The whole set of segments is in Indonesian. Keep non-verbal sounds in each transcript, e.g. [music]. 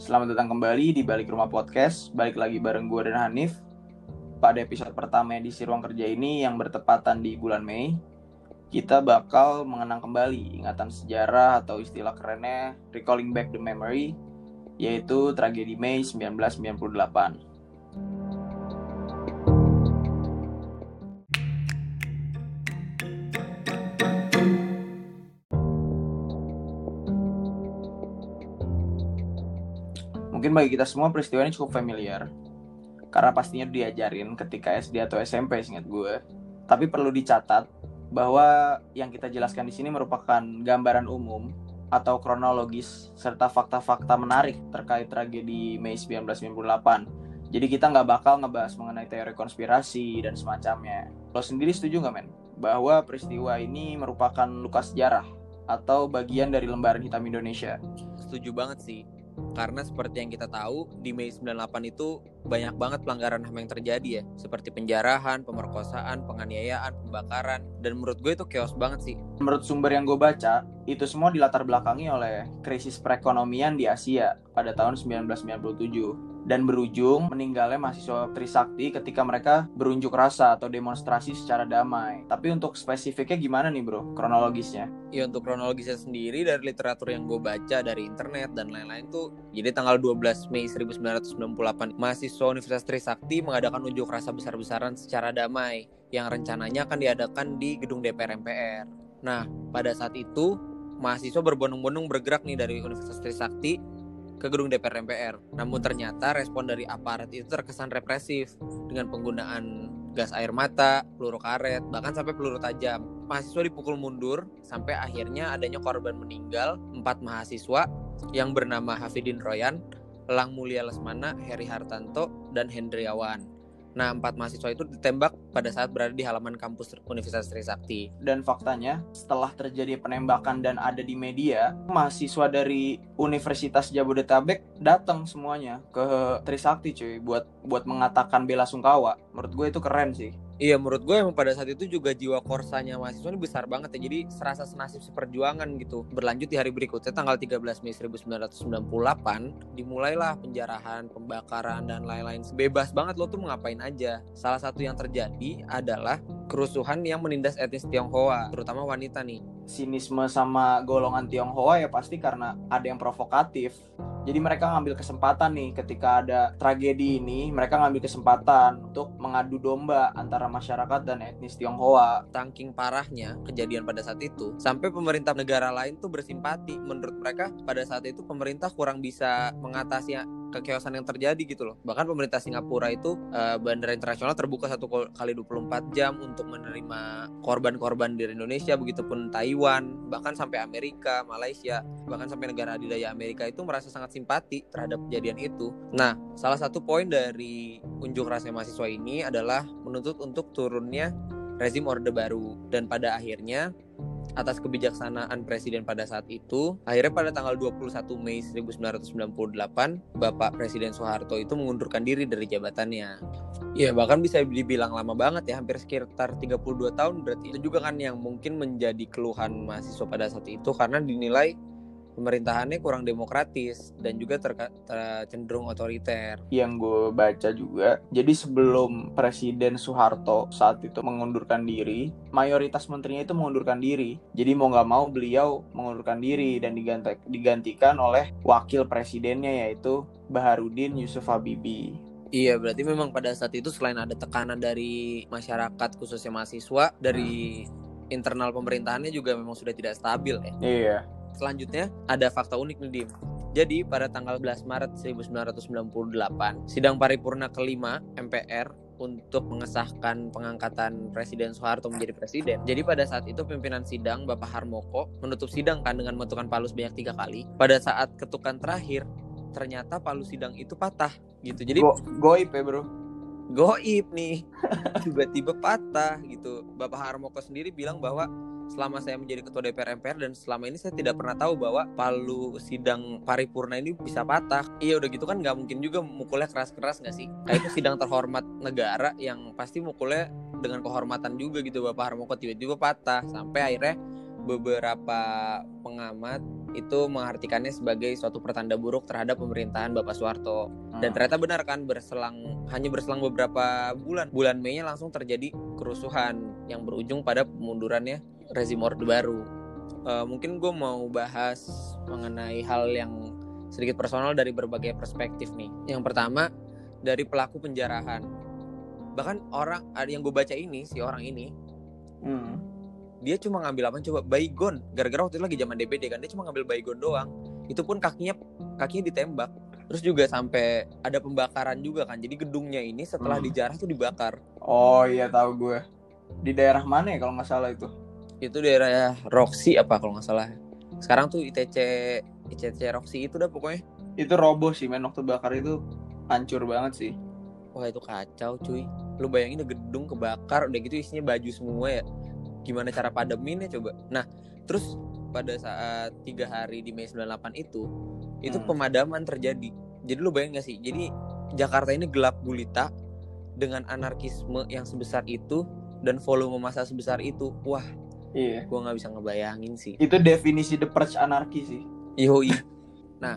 Selamat datang kembali di Balik Rumah Podcast. Balik lagi bareng gue dan Hanif. Pada episode pertama edisi Ruang Kerja ini yang bertepatan di bulan Mei, kita bakal mengenang kembali ingatan sejarah atau istilah kerennya Recalling Back the Memory, yaitu tragedi Mei 1998. Mungkin bagi kita semua peristiwa ini cukup familiar. Karena pastinya diajarin ketika SD atau SMP singkat gue. Tapi perlu dicatat bahwa yang kita jelaskan di sini merupakan gambaran umum atau kronologis serta fakta-fakta menarik terkait tragedi Mei 1998. Jadi kita nggak bakal ngebahas mengenai teori konspirasi dan semacamnya. Lo sendiri setuju nggak men? Bahwa peristiwa ini merupakan luka sejarah atau bagian dari lembaran hitam Indonesia? Setuju banget sih karena seperti yang kita tahu di Mei 98 itu banyak banget pelanggaran HAM yang terjadi ya. Seperti penjarahan, pemerkosaan, penganiayaan, pembakaran. Dan menurut gue itu chaos banget sih. Menurut sumber yang gue baca, itu semua dilatar belakangi oleh krisis perekonomian di Asia pada tahun 1997 dan berujung meninggalnya mahasiswa Trisakti ketika mereka berunjuk rasa atau demonstrasi secara damai. Tapi untuk spesifiknya gimana nih bro, kronologisnya? Ya untuk kronologisnya sendiri dari literatur yang gue baca dari internet dan lain-lain tuh jadi tanggal 12 Mei 1998 mahasiswa Universitas Trisakti mengadakan unjuk rasa besar-besaran secara damai yang rencananya akan diadakan di gedung DPR MPR. Nah, pada saat itu mahasiswa berbondong-bondong bergerak nih dari Universitas Trisakti ke gedung DPR MPR. Namun ternyata respon dari aparat itu terkesan represif dengan penggunaan gas air mata, peluru karet, bahkan sampai peluru tajam. Mahasiswa dipukul mundur sampai akhirnya adanya korban meninggal, empat mahasiswa yang bernama Hafidin Royan, Lang Mulia Lesmana, Heri Hartanto, dan Hendriawan. Nah, empat mahasiswa itu ditembak pada saat berada di halaman kampus Universitas Trisakti. Dan faktanya, setelah terjadi penembakan dan ada di media, mahasiswa dari Universitas Jabodetabek datang semuanya ke Trisakti cuy buat buat mengatakan bela sungkawa. Menurut gue itu keren sih. Iya menurut gue emang pada saat itu juga jiwa korsanya mahasiswa ini besar banget ya Jadi serasa senasib seperjuangan gitu Berlanjut di hari berikutnya tanggal 13 Mei 1998 Dimulailah penjarahan, pembakaran, dan lain-lain Bebas banget lo tuh ngapain aja Salah satu yang terjadi adalah kerusuhan yang menindas etnis Tionghoa Terutama wanita nih Sinisme sama golongan Tionghoa ya pasti karena ada yang provokatif jadi mereka ngambil kesempatan nih ketika ada tragedi ini, mereka ngambil kesempatan untuk mengadu domba antara masyarakat dan etnis Tionghoa. Tangking parahnya kejadian pada saat itu, sampai pemerintah negara lain tuh bersimpati. Menurut mereka pada saat itu pemerintah kurang bisa mengatasi kekeosan yang terjadi gitu loh. Bahkan pemerintah Singapura itu uh, bandara internasional terbuka satu kali 24 jam untuk menerima korban-korban dari Indonesia, begitupun Taiwan, bahkan sampai Amerika, Malaysia, bahkan sampai negara adidaya Amerika itu merasa sangat simpati terhadap kejadian itu. Nah, salah satu poin dari unjuk rasa mahasiswa ini adalah menuntut untuk turunnya rezim Orde Baru dan pada akhirnya atas kebijaksanaan presiden pada saat itu, akhirnya pada tanggal 21 Mei 1998, Bapak Presiden Soeharto itu mengundurkan diri dari jabatannya. Ya, bahkan bisa dibilang lama banget ya, hampir sekitar 32 tahun berarti. Itu juga kan yang mungkin menjadi keluhan mahasiswa pada saat itu karena dinilai pemerintahannya kurang demokratis dan juga ter cenderung otoriter. Yang gue baca juga, jadi sebelum Presiden Soeharto saat itu mengundurkan diri, mayoritas menterinya itu mengundurkan diri. Jadi mau nggak mau beliau mengundurkan diri dan diganti digantikan oleh wakil presidennya yaitu Baharudin Yusuf Habibie. Iya, berarti memang pada saat itu selain ada tekanan dari masyarakat khususnya mahasiswa dari hmm. internal pemerintahannya juga memang sudah tidak stabil ya. Iya Selanjutnya ada fakta unik nih Dim. Jadi pada tanggal 11 Maret 1998, sidang paripurna kelima MPR untuk mengesahkan pengangkatan Presiden Soeharto menjadi presiden. Jadi pada saat itu pimpinan sidang Bapak Harmoko menutup sidang kan dengan menentukan palu sebanyak tiga kali. Pada saat ketukan terakhir ternyata palu sidang itu patah gitu. Jadi Go goib ya bro. Goib nih [laughs] tiba-tiba patah gitu. Bapak Harmoko sendiri bilang bahwa selama saya menjadi ketua DPR MPR dan selama ini saya tidak pernah tahu bahwa palu sidang paripurna ini bisa patah. Iya udah gitu kan nggak mungkin juga mukulnya keras-keras nggak sih? Kayak itu sidang terhormat negara yang pasti mukulnya dengan kehormatan juga gitu Bapak Harmoko tiba-tiba patah sampai akhirnya beberapa pengamat itu mengartikannya sebagai suatu pertanda buruk terhadap pemerintahan Bapak Soeharto. Dan Hmm. ternyata benar kan berselang hanya berselang beberapa bulan. Bulan Mei-nya langsung terjadi kerusuhan yang berujung pada pemundurannya rezim Orde Baru. Eh, mungkin gue mau bahas mengenai hal yang sedikit personal dari berbagai perspektif nih. Yang pertama dari pelaku penjarahan. Bahkan orang yang gue baca ini si orang ini Hmm. Dia cuma ngambil apa? Coba baygon. Gara-gara waktu itu lagi zaman DBD kan dia cuma ngambil baygon doang. Itu pun kakinya kakinya ditembak. Terus juga sampai ada pembakaran juga kan. Jadi gedungnya ini setelah Hmm. dijarah tuh dibakar. Oh iya tahu gue. Di daerah mana ya kalau nggak salah itu? itu daerah Roxy apa kalau nggak salah. Sekarang tuh ITC ITC Roxy itu dah pokoknya. Itu roboh sih men. Waktu bakar itu hancur banget sih. wah itu kacau cuy. Lu bayangin gedung kebakar udah gitu isinya baju semua ya gimana cara pademinnya coba nah terus pada saat tiga hari di Mei 98 itu itu Hmm. pemadaman terjadi jadi lu bayangin gak sih jadi Jakarta ini gelap gulita dengan anarkisme yang sebesar itu dan volume massa sebesar itu wah Iya. gua nggak bisa ngebayangin sih Itu definisi the purge anarki sih. Yoi. Nah,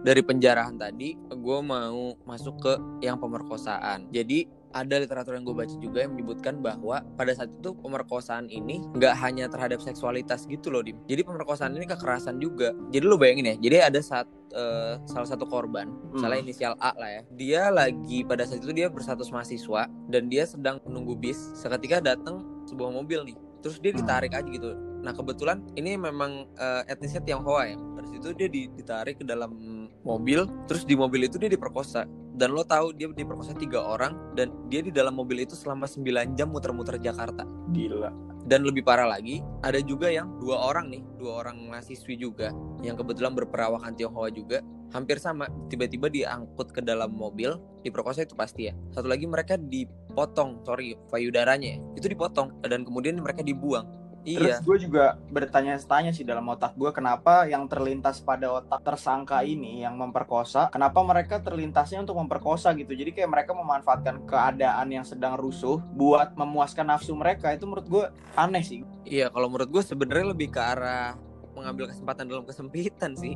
dari penjarahan tadi, gue mau masuk ke yang pemerkosaan. Jadi ada literatur yang gue baca juga yang menyebutkan bahwa pada saat itu pemerkosaan ini nggak hanya terhadap seksualitas gitu loh, Dim. Jadi pemerkosaan ini kekerasan juga. Jadi lo bayangin ya, jadi ada saat eh, salah satu korban, Hmm. inisial A lah ya, dia lagi pada saat itu dia berstatus mahasiswa dan dia sedang menunggu bis. Seketika datang sebuah mobil nih, terus dia ditarik aja gitu. Nah kebetulan ini memang eh, etnisnya Tionghoa ya. Dari situ dia di- ditarik ke dalam mobil, terus di mobil itu dia diperkosa. Dan lo tahu dia diperkosa tiga orang dan dia di dalam mobil itu selama 9 jam muter-muter Jakarta. Gila. Dan lebih parah lagi, ada juga yang dua orang nih, dua orang mahasiswi juga yang kebetulan berperawakan Tionghoa juga, hampir sama. Tiba-tiba diangkut ke dalam mobil, diperkosa itu pasti ya. Satu lagi mereka dipotong, sorry, payudaranya ya. itu dipotong dan kemudian mereka dibuang. Terus Iya, gue juga bertanya-tanya sih dalam otak gue kenapa yang terlintas pada otak tersangka ini yang memperkosa, kenapa mereka terlintasnya untuk memperkosa gitu. Jadi kayak mereka memanfaatkan keadaan yang sedang rusuh buat memuaskan nafsu mereka. Itu menurut gue aneh sih. iya. Kalau menurut gue sebenarnya lebih ke arah mengambil kesempatan dalam kesempitan sih.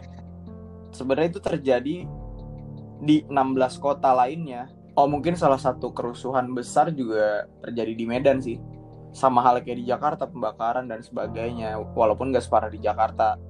[laughs] Sebenarnya itu terjadi di 16 kota lainnya. Oh mungkin salah satu kerusuhan besar juga terjadi di Medan sih. Sama halnya kayak di Jakarta pembakaran dan sebagainya. Walaupun gak separah di Jakarta,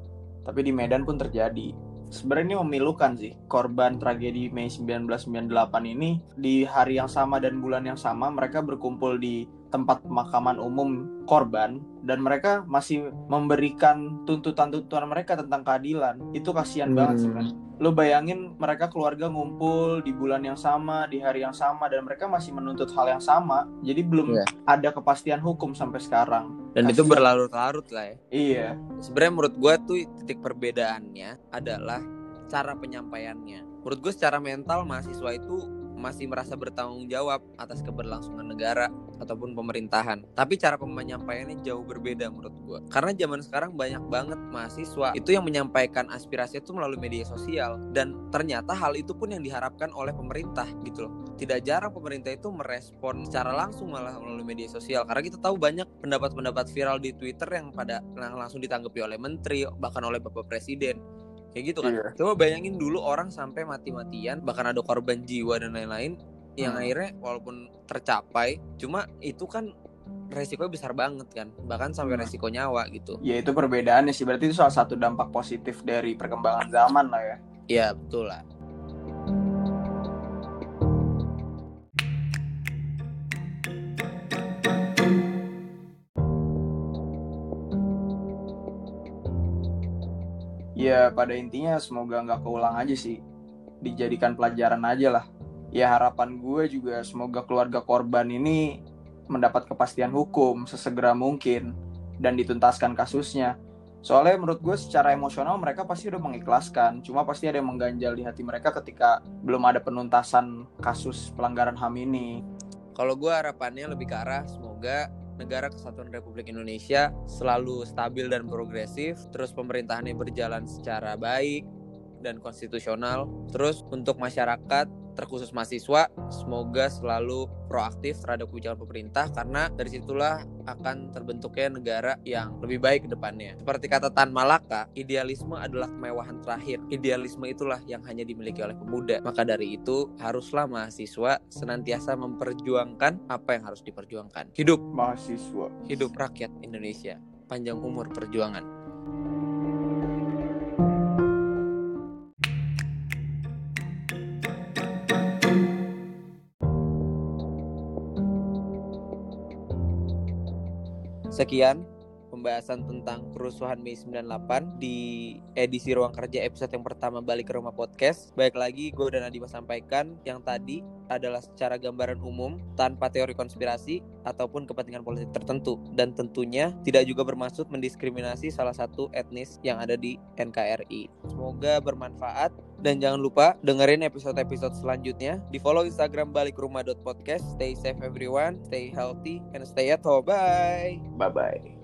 tapi di Medan pun terjadi. Sebenarnya ini memilukan sih. Korban tragedi Mei 1998 ini di hari yang sama dan bulan yang sama mereka berkumpul di tempat pemakaman umum korban dan mereka masih memberikan tuntutan-tuntutan mereka tentang keadilan. Itu kasihan banget sih, Hmm. men lo bayangin mereka keluarga ngumpul di bulan yang sama di hari yang sama dan mereka masih menuntut hal yang sama jadi belum Iya. ada kepastian hukum sampai sekarang Dan itu Kasian. berlarut-larut lah ya. iya sebenarnya menurut gue tuh titik perbedaannya adalah cara penyampaiannya. Menurut gue secara mental mahasiswa itu masih merasa bertanggung jawab atas keberlangsungan negara ataupun pemerintahan. Tapi cara penyampaiannya jauh berbeda menurut gue. Karena zaman sekarang banyak banget mahasiswa itu yang menyampaikan aspirasi itu melalui media sosial dan ternyata hal itu pun yang diharapkan oleh pemerintah gitu loh. Tidak jarang pemerintah itu merespon secara langsung malah melalui media sosial karena kita tahu banyak pendapat-pendapat viral di Twitter yang pada lang- langsung ditanggapi oleh menteri bahkan oleh Bapak Presiden kayak gitu kan Iya. coba bayangin dulu orang sampai mati-matian bahkan ada korban jiwa dan lain-lain yang Hmm. akhirnya walaupun tercapai cuma itu kan resikonya besar banget kan bahkan sampai Hmm. resiko nyawa gitu ya itu perbedaannya sih berarti itu salah satu dampak positif dari perkembangan zaman lah ya ya betul lah pada intinya semoga nggak keulang aja sih. Dijadikan pelajaran aja lah. Ya harapan gue juga semoga keluarga korban ini mendapat kepastian hukum sesegera mungkin dan dituntaskan kasusnya. Soalnya menurut gue secara emosional mereka pasti udah mengikhlaskan. Cuma pasti ada yang mengganjal di hati mereka ketika belum ada penuntasan kasus pelanggaran HAM ini. Kalau gue harapannya lebih ke arah semoga negara kesatuan Republik Indonesia selalu stabil dan progresif terus pemerintahannya berjalan secara baik dan konstitusional terus untuk masyarakat terkhusus mahasiswa semoga selalu proaktif terhadap kebijakan pemerintah karena dari situlah akan terbentuknya negara yang lebih baik ke depannya. Seperti kata Tan Malaka, idealisme adalah kemewahan terakhir. Idealisme itulah yang hanya dimiliki oleh pemuda. Maka dari itu, haruslah mahasiswa senantiasa memperjuangkan apa yang harus diperjuangkan. Hidup mahasiswa. Hidup rakyat Indonesia. Panjang umur perjuangan. Sekian pembahasan tentang kerusuhan Mei 98 di edisi Ruang Kerja episode yang pertama Balik ke Rumah Podcast. Baik lagi, gue dan Nadima sampaikan yang tadi adalah secara gambaran umum tanpa teori konspirasi ataupun kepentingan politik tertentu dan tentunya tidak juga bermaksud mendiskriminasi salah satu etnis yang ada di NKRI. Semoga bermanfaat dan jangan lupa dengerin episode-episode selanjutnya di follow Instagram balikrumah.podcast. Stay safe everyone, stay healthy and stay at home. Bye. Bye bye.